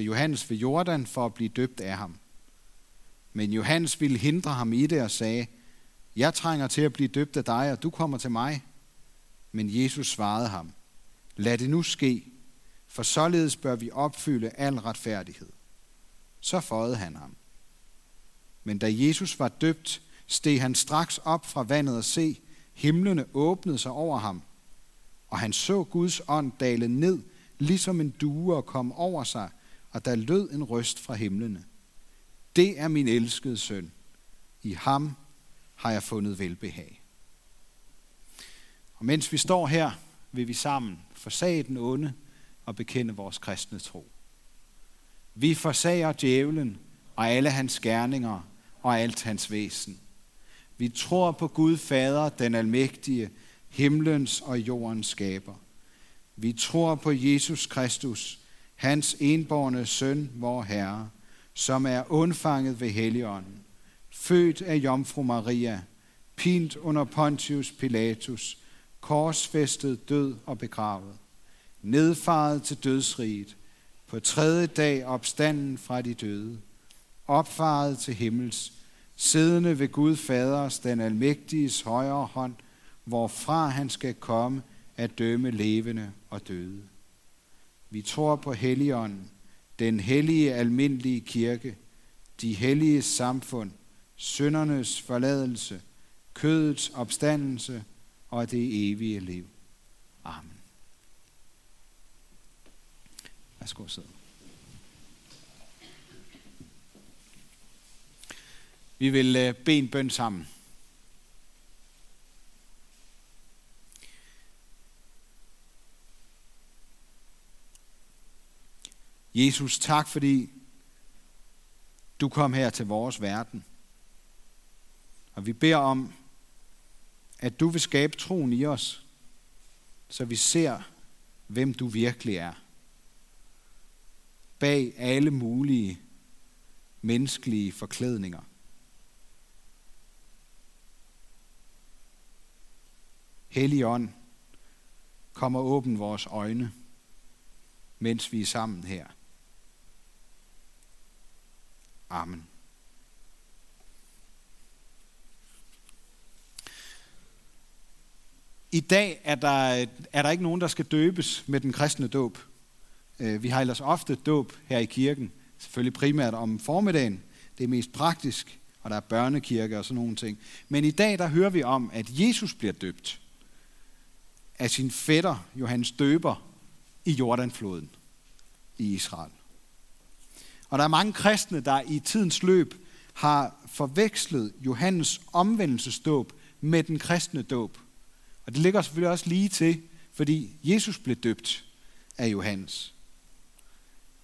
Johannes ved Jordan for at blive døbt af ham. Men Johannes ville hindre ham i det og sagde, jeg trænger til at blive døbt af dig, og du kommer til mig. Men Jesus svarede ham, lad det nu ske, for således bør vi opfylde al retfærdighed. Så føjede han ham. Men da Jesus var døbt, steg han straks op fra vandet og se, himlene åbnede sig over ham, og han så Guds ånd dale ned, ligesom en due og kom over sig, og der lød en røst fra himlene. Det er min elskede søn. I ham har jeg fundet velbehag. Og mens vi står her, vil vi sammen forsage den onde og bekende vores kristne tro. Vi forsager djævlen og alle hans gerninger og alt hans væsen. Vi tror på Gud Fader, den almægtige, himlens og jordens skaber. Vi tror på Jesus Kristus, hans enborne søn, vor Herre, som er undfanget ved Helligånden, født af Jomfru Maria, pint under Pontius Pilatus, korsfæstet, død og begravet, nedfaret til dødsriget, på tredje dag opstanden fra de døde, opfaret til himmels, siddende ved Gud Faders, den almægtiges højre hånd, hvorfra han skal komme at dømme levende og døde. Vi tror på Helligånden, den hellige almindelige kirke, de hellige samfund, syndernes forladelse, kødets opstandelse og det evige liv. Amen. Værsgo og sidde. Vi vil øh, bede en bøn sammen. Jesus, tak fordi du kom her til vores verden. Og vi beder om, at du vil skabe troen i os, så vi ser, hvem du virkelig er. Bag alle mulige menneskelige forklædninger. Helligånd, kom og åbn vores øjne, mens vi er sammen her. Amen. I dag er der, er der ikke nogen, der skal døbes med den kristne dåb. Øh, vi har ellers ofte dåb her i kirken, selvfølgelig primært om formiddagen. Det er mest praktisk, og der er børnekirke og sådan nogle ting. Men i dag, der hører vi om, at Jesus bliver døbt af sin fætter, Johannes Døber, i Jordanfloden i Israel. Og der er mange kristne, der i tidens løb har forvekslet Johannes omvendelsesdåb med den kristne dåb. Og det ligger selvfølgelig også lige til, fordi Jesus blev døbt af Johannes.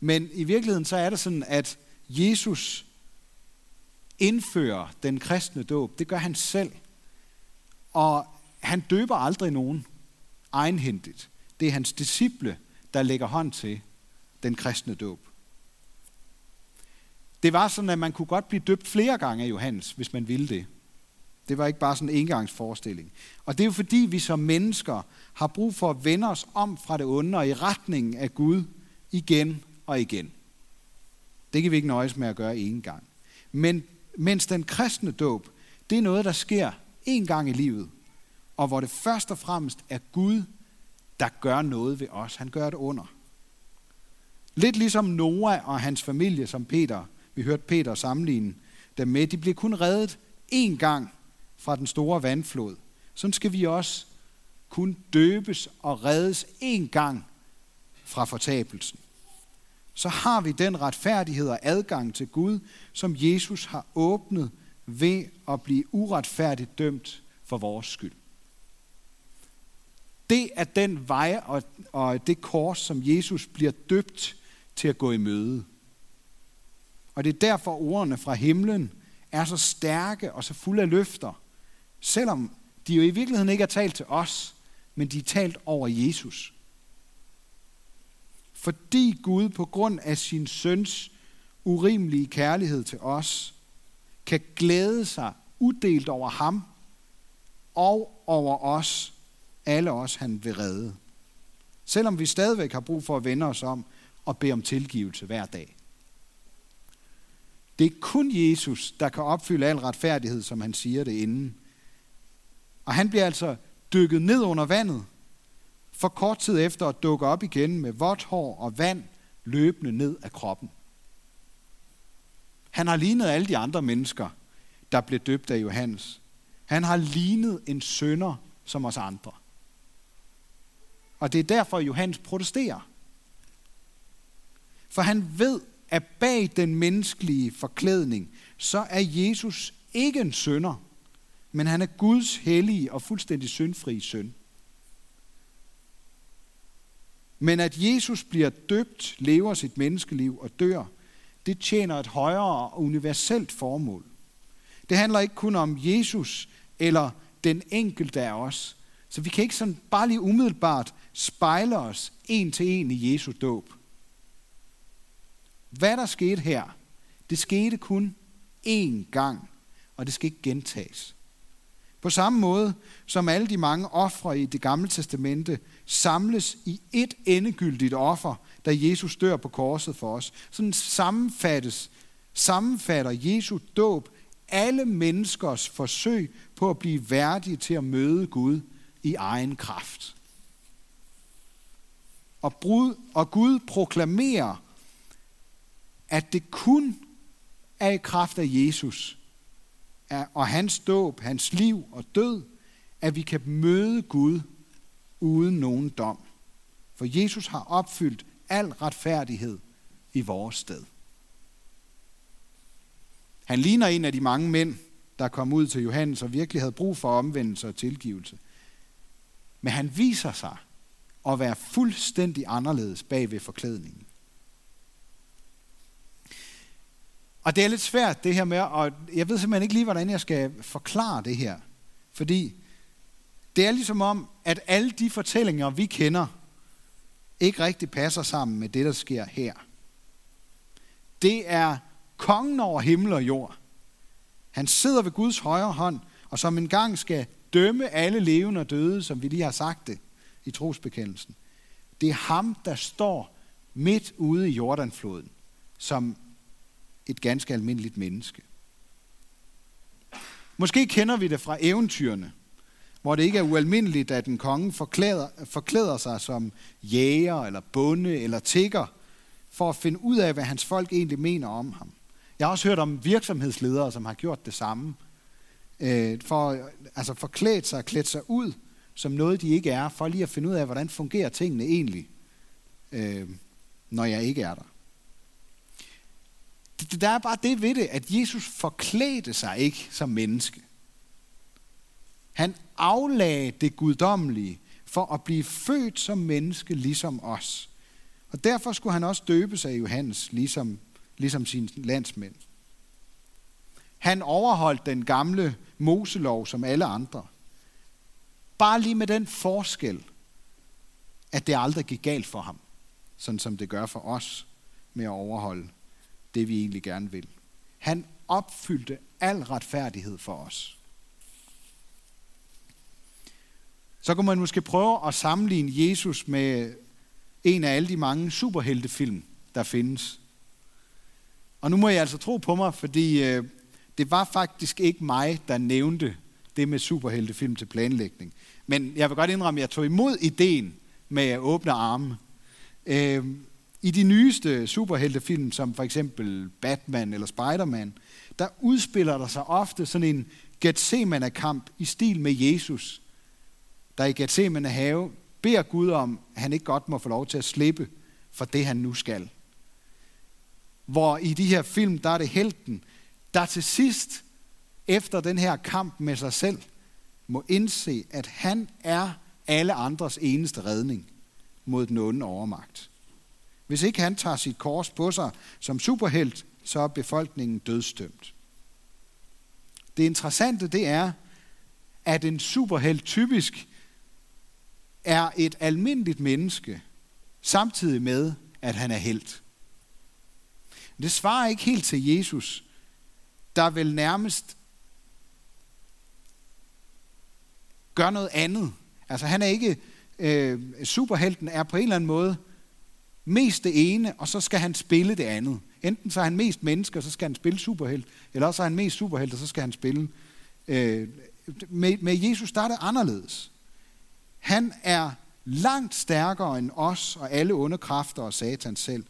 Men i virkeligheden så er det sådan, at Jesus indfører den kristne dåb. Det gør han selv. Og han døber aldrig nogen egenhændigt. Det er hans disciple, der lægger hånd til den kristne dåb. Det var sådan, at man kunne godt blive døbt flere gange af Johannes, hvis man ville det. Det var ikke bare sådan en engangsforestilling. Og det er jo fordi, vi som mennesker har brug for at vende os om fra det onde og i retningen af Gud igen og igen. Det kan vi ikke nøjes med at gøre én gang. Men mens den kristne dåb, det er noget, der sker én gang i livet, og hvor det først og fremmest er Gud, der gør noget ved os. Han gør det under. Lidt ligesom Noah og hans familie, som Peter, vi hørte Peter sammenligne dem med, de blev kun reddet én gang fra den store vandflod. Sådan skal vi også kun døbes og reddes én gang fra fortabelsen. Så har vi den retfærdighed og adgang til Gud, som Jesus har åbnet ved at blive uretfærdigt dømt for vores skyld. Det er den vej og, og det kors, som Jesus bliver døbt til at gå i møde. Og det er derfor ordene fra himlen er så stærke og så fulde af løfter, selvom de jo i virkeligheden ikke er talt til os, men de er talt over Jesus. Fordi Gud på grund af sin søns urimelige kærlighed til os, kan glæde sig uddelt over ham og over os, alle os han vil redde. Selvom vi stadigvæk har brug for at vende os om og bede om tilgivelse hver dag. Det er kun Jesus, der kan opfylde al retfærdighed, som han siger det inden. Og han bliver altså dykket ned under vandet, for kort tid efter at dukke op igen med vådt hår og vand løbende ned af kroppen. Han har lignet alle de andre mennesker, der blev døbt af Johannes. Han har lignet en sønder som os andre. Og det er derfor, Johannes protesterer. For han ved, at bag den menneskelige forklædning, så er Jesus ikke en sønder, men han er Guds hellige og fuldstændig syndfri søn. Men at Jesus bliver døbt, lever sit menneskeliv og dør, det tjener et højere og universelt formål. Det handler ikke kun om Jesus eller den enkelte af os. Så vi kan ikke sådan bare lige umiddelbart spejle os en til en i Jesu dåb. Hvad der skete her, det skete kun én gang, og det skal ikke gentages. På samme måde som alle de mange ofre i det gamle testamente samles i et endegyldigt offer, da Jesus dør på korset for os. Sådan sammenfattes, sammenfatter Jesu dåb alle menneskers forsøg på at blive værdige til at møde Gud i egen kraft. Og, brud, og Gud proklamerer, at det kun er i kraft af Jesus og hans dåb, hans liv og død, at vi kan møde Gud uden nogen dom. For Jesus har opfyldt al retfærdighed i vores sted. Han ligner en af de mange mænd, der kom ud til Johannes og virkelig havde brug for omvendelse og tilgivelse. Men han viser sig at være fuldstændig anderledes bag ved forklædningen. Og det er lidt svært det her med, og jeg ved simpelthen ikke lige, hvordan jeg skal forklare det her. Fordi det er ligesom om, at alle de fortællinger, vi kender, ikke rigtig passer sammen med det, der sker her. Det er kongen over himmel og jord. Han sidder ved Guds højre hånd, og som engang skal dømme alle levende og døde, som vi lige har sagt det i trosbekendelsen. Det er ham, der står midt ude i Jordanfloden, som et ganske almindeligt menneske. Måske kender vi det fra eventyrene, hvor det ikke er ualmindeligt, at en konge forklæder, forklæder sig som jæger eller bonde eller tigger, for at finde ud af, hvad hans folk egentlig mener om ham. Jeg har også hørt om virksomhedsledere, som har gjort det samme. Øh, for altså forklædt sig og klædt sig ud som noget, de ikke er, for lige at finde ud af, hvordan fungerer tingene egentlig, øh, når jeg ikke er der. Der er bare det ved det, at Jesus forklædte sig ikke som menneske. Han aflagde det guddommelige for at blive født som menneske ligesom os. Og derfor skulle han også døbe sig af Johannes, ligesom, ligesom sine landsmænd. Han overholdt den gamle Moselov som alle andre. Bare lige med den forskel, at det aldrig gik galt for ham, sådan som det gør for os med at overholde det, vi egentlig gerne vil. Han opfyldte al retfærdighed for os. Så kunne man måske prøve at sammenligne Jesus med en af alle de mange superheltefilm, der findes. Og nu må jeg altså tro på mig, fordi øh, det var faktisk ikke mig, der nævnte det med superheltefilm til planlægning. Men jeg vil godt indrømme, at jeg tog imod ideen med åbne arme. Øh, i de nyeste superheltefilm, som for eksempel Batman eller Spider-Man, der udspiller der sig ofte sådan en Gethsemane-kamp i stil med Jesus, der i Gethsemane have beder Gud om, at han ikke godt må få lov til at slippe for det, han nu skal. Hvor i de her film, der er det helten, der til sidst, efter den her kamp med sig selv, må indse, at han er alle andres eneste redning mod den onde overmagt. Hvis ikke han tager sit kors på sig som superhelt, så er befolkningen dødstømt. Det interessante det er, at en superhelt typisk er et almindeligt menneske, samtidig med, at han er helt. Det svarer ikke helt til Jesus, der vel nærmest gør noget andet. Altså han er ikke, øh, superhelten er på en eller anden måde mest det ene, og så skal han spille det andet. Enten så er han mest menneske, og så skal han spille superhelt, eller også er han mest superhelt, og så skal han spille... Øh, med, med Jesus der er det anderledes. Han er langt stærkere end os og alle onde kræfter og satan selv.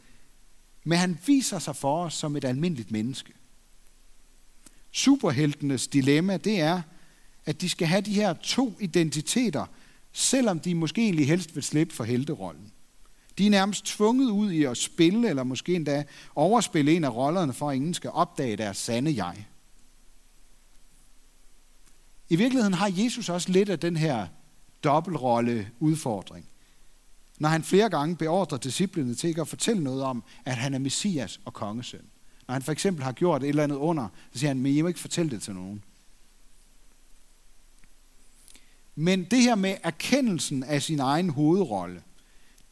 Men han viser sig for os som et almindeligt menneske. Superheltenes dilemma, det er, at de skal have de her to identiteter, selvom de måske egentlig helst vil slippe for helterollen. De er nærmest tvunget ud i at spille, eller måske endda overspille en af rollerne, for at ingen skal opdage deres sande jeg. I virkeligheden har Jesus også lidt af den her dobbeltrolle udfordring. Når han flere gange beordrer disciplene til ikke at fortælle noget om, at han er Messias og kongesøn. Når han for eksempel har gjort et eller andet under, så siger han, men I må ikke fortælle det til nogen. Men det her med erkendelsen af sin egen hovedrolle,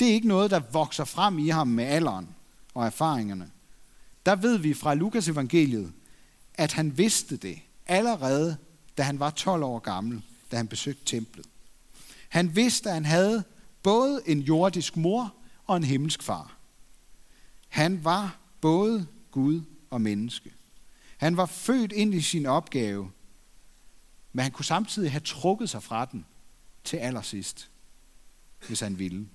det er ikke noget, der vokser frem i ham med alderen og erfaringerne. Der ved vi fra Lukas evangeliet, at han vidste det allerede, da han var 12 år gammel, da han besøgte templet. Han vidste, at han havde både en jordisk mor og en himmelsk far. Han var både Gud og menneske. Han var født ind i sin opgave, men han kunne samtidig have trukket sig fra den til allersidst, hvis han ville.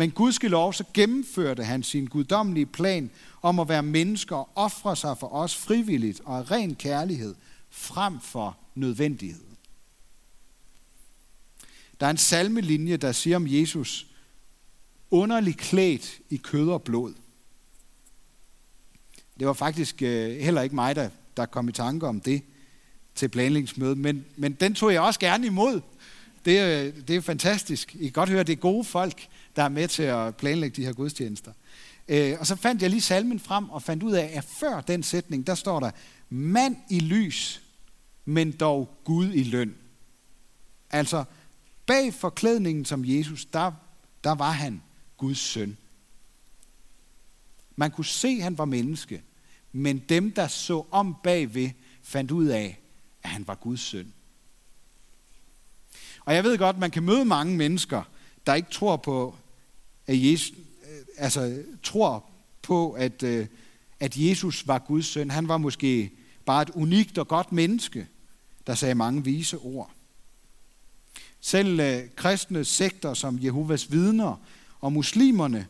Men Gud lov, så gennemførte han sin guddommelige plan om at være mennesker og ofre sig for os frivilligt og af ren kærlighed frem for nødvendighed. Der er en salmelinje, der siger om Jesus, underligt klædt i kød og blod. Det var faktisk øh, heller ikke mig, der, der kom i tanke om det til planlægningsmødet, men, men den tog jeg også gerne imod. Det, øh, det er fantastisk. I kan godt høre, det er gode folk, der er med til at planlægge de her gudstjenester. Øh, og så fandt jeg lige salmen frem og fandt ud af, at før den sætning, der står der, mand i lys, men dog Gud i løn. Altså, bag forklædningen som Jesus, der, der var han Guds søn. Man kunne se, at han var menneske, men dem, der så om bagved, fandt ud af, at han var Guds søn. Og jeg ved godt, man kan møde mange mennesker, der ikke tror på, at Jesus, øh, altså tror på, at, øh, at Jesus var Guds søn. Han var måske bare et unikt og godt menneske, der sagde mange vise ord. Selv øh, kristne sekter som Jehovas vidner og muslimerne,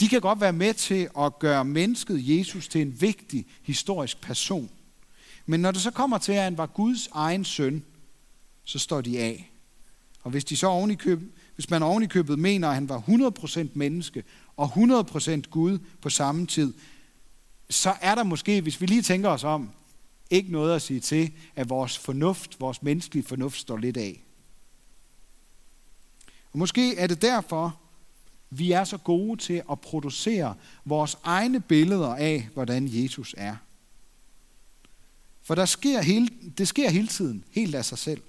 de kan godt være med til at gøre mennesket Jesus til en vigtig historisk person. Men når det så kommer til, at han var Guds egen søn, så står de af. Og hvis, de så oven i køben hvis man oven i købet mener, at han var 100% menneske og 100% Gud på samme tid, så er der måske, hvis vi lige tænker os om, ikke noget at sige til, at vores fornuft, vores menneskelige fornuft står lidt af. Og måske er det derfor, vi er så gode til at producere vores egne billeder af, hvordan Jesus er. For der sker hele, det sker hele tiden, helt af sig selv.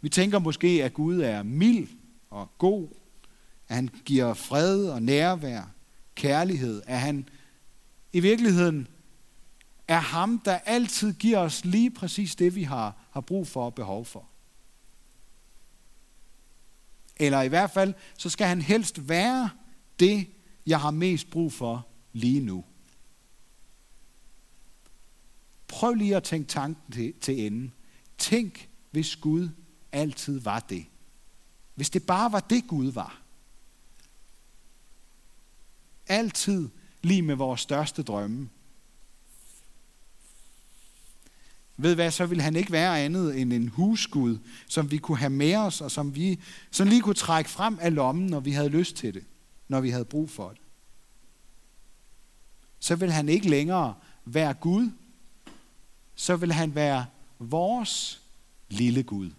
Vi tænker måske, at Gud er mild og god, at han giver fred og nærvær, kærlighed, at han i virkeligheden er ham, der altid giver os lige præcis det, vi har, har brug for og behov for. Eller i hvert fald, så skal han helst være det, jeg har mest brug for lige nu. Prøv lige at tænke tanken til, til enden. Tænk, hvis Gud altid var det. Hvis det bare var det, Gud var. Altid lige med vores største drømme. Ved hvad, så vil han ikke være andet end en husgud, som vi kunne have med os, og som vi som lige kunne trække frem af lommen, når vi havde lyst til det, når vi havde brug for det. Så vil han ikke længere være Gud, så vil han være vores lille Gud.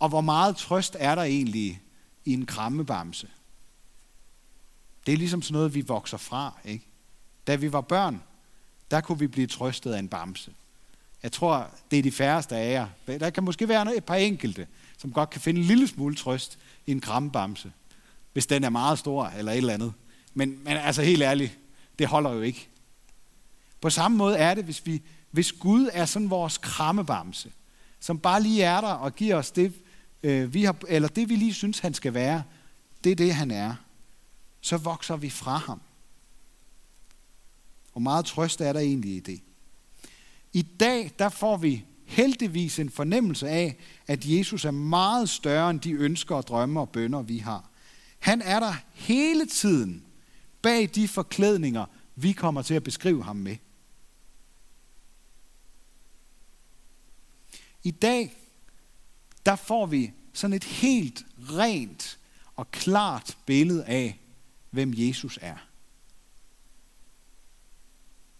Og hvor meget trøst er der egentlig i en krammebamse? Det er ligesom sådan noget, vi vokser fra. Ikke? Da vi var børn, der kunne vi blive trøstet af en bamse. Jeg tror, det er de færreste af jer. Der kan måske være et par enkelte, som godt kan finde en lille smule trøst i en krammebamse, hvis den er meget stor eller et eller andet. Men, men altså helt ærligt, det holder jo ikke. På samme måde er det, hvis vi hvis Gud er sådan vores krammebamse, som bare lige er der og giver os det, øh, vi har, eller det vi lige synes, han skal være, det er det, han er, så vokser vi fra ham. Og meget trøst er der egentlig i det. I dag, der får vi heldigvis en fornemmelse af, at Jesus er meget større end de ønsker og drømme og bønder, vi har. Han er der hele tiden bag de forklædninger, vi kommer til at beskrive ham med. I dag, der får vi sådan et helt rent og klart billede af, hvem Jesus er.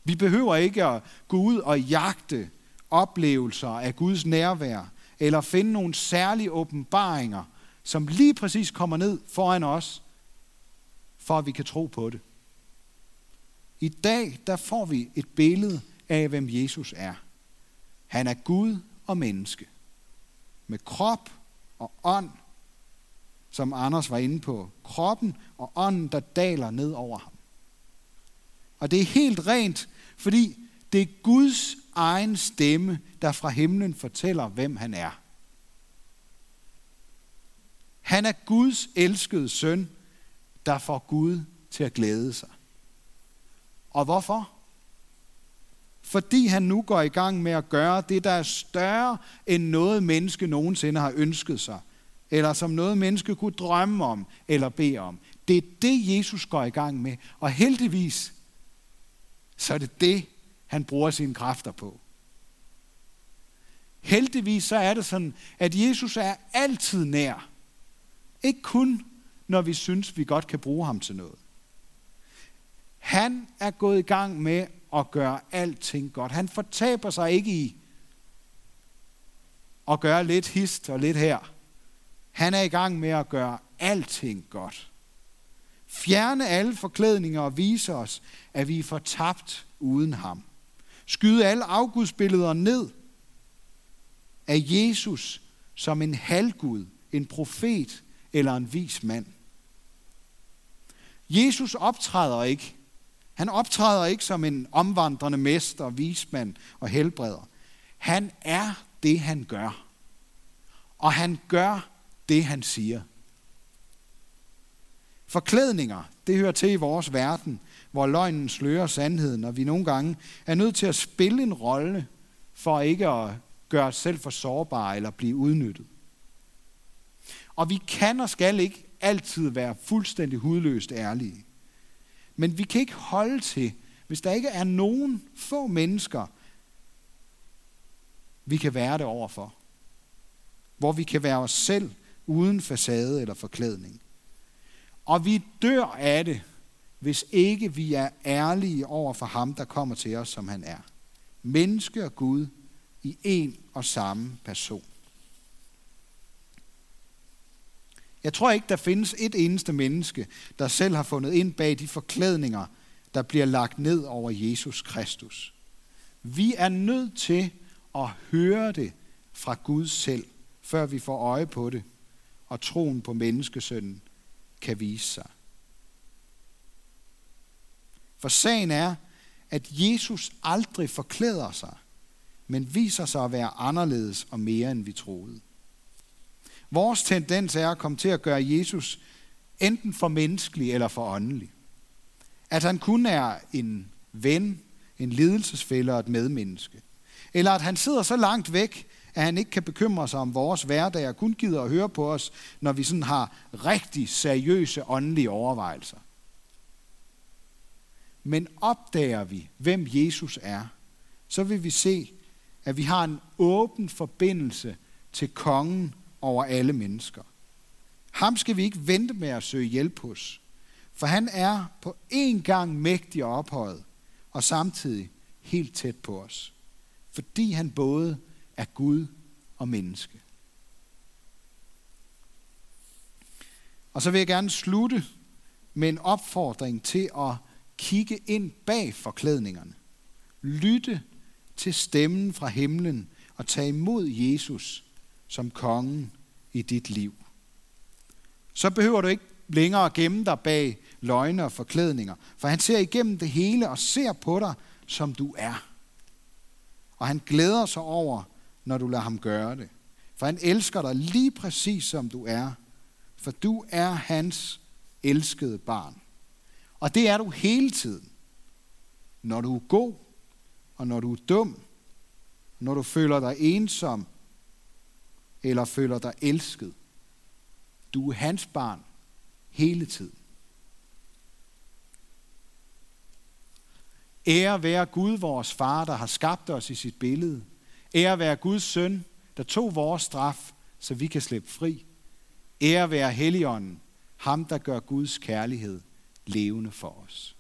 Vi behøver ikke at gå ud og jagte oplevelser af Guds nærvær, eller finde nogle særlige åbenbaringer, som lige præcis kommer ned foran os, for at vi kan tro på det. I dag, der får vi et billede af, hvem Jesus er. Han er Gud og menneske. Med krop og ånd, som Anders var inde på. Kroppen og ånden, der daler ned over ham. Og det er helt rent, fordi det er Guds egen stemme, der fra himlen fortæller, hvem han er. Han er Guds elskede søn, der får Gud til at glæde sig. Og hvorfor? Fordi han nu går i gang med at gøre det, der er større end noget menneske nogensinde har ønsket sig, eller som noget menneske kunne drømme om eller bede om. Det er det, Jesus går i gang med. Og heldigvis, så er det det, han bruger sine kræfter på. Heldigvis så er det sådan, at Jesus er altid nær. Ikke kun, når vi synes, vi godt kan bruge ham til noget. Han er gået i gang med at gøre alting godt. Han fortaber sig ikke i at gøre lidt hist og lidt her. Han er i gang med at gøre alting godt. Fjerne alle forklædninger og vise os, at vi er fortabt uden ham. Skyde alle afgudsbilleder ned af Jesus som en halvgud, en profet eller en vis mand. Jesus optræder ikke. Han optræder ikke som en omvandrende mester, vismand og helbreder. Han er det, han gør. Og han gør det, han siger. Forklædninger, det hører til i vores verden, hvor løgnen slører sandheden, og vi nogle gange er nødt til at spille en rolle for ikke at gøre os selv for sårbare eller blive udnyttet. Og vi kan og skal ikke altid være fuldstændig hudløst ærlige. Men vi kan ikke holde til, hvis der ikke er nogen få mennesker, vi kan være det overfor. Hvor vi kan være os selv uden facade eller forklædning. Og vi dør af det, hvis ikke vi er ærlige over for ham, der kommer til os, som han er. Menneske og Gud i en og samme person. Jeg tror ikke, der findes et eneste menneske, der selv har fundet ind bag de forklædninger, der bliver lagt ned over Jesus Kristus. Vi er nødt til at høre det fra Gud selv, før vi får øje på det, og troen på menneskesønnen kan vise sig. For sagen er, at Jesus aldrig forklæder sig, men viser sig at være anderledes og mere, end vi troede. Vores tendens er at komme til at gøre Jesus enten for menneskelig eller for åndelig. At han kun er en ven, en lidelsesfælder og et medmenneske. Eller at han sidder så langt væk, at han ikke kan bekymre sig om vores hverdag og kun gider at høre på os, når vi sådan har rigtig seriøse åndelige overvejelser. Men opdager vi, hvem Jesus er, så vil vi se, at vi har en åben forbindelse til kongen over alle mennesker. Ham skal vi ikke vente med at søge hjælp hos, for han er på en gang mægtig og ophøjet, og samtidig helt tæt på os, fordi han både er Gud og menneske. Og så vil jeg gerne slutte med en opfordring til at kigge ind bag forklædningerne. Lytte til stemmen fra himlen og tage imod Jesus som kongen i dit liv. Så behøver du ikke længere at gemme dig bag løgne og forklædninger, for han ser igennem det hele og ser på dig, som du er. Og han glæder sig over, når du lader ham gøre det. For han elsker dig lige præcis som du er. For du er hans elskede barn. Og det er du hele tiden. Når du er god, og når du er dum, når du føler dig ensom, eller føler dig elsket. Du er hans barn hele tiden. Ære være Gud, vores far, der har skabt os i sit billede. Ære være Guds søn, der tog vores straf, så vi kan slippe fri. Ære være Helligånden, ham der gør Guds kærlighed levende for os.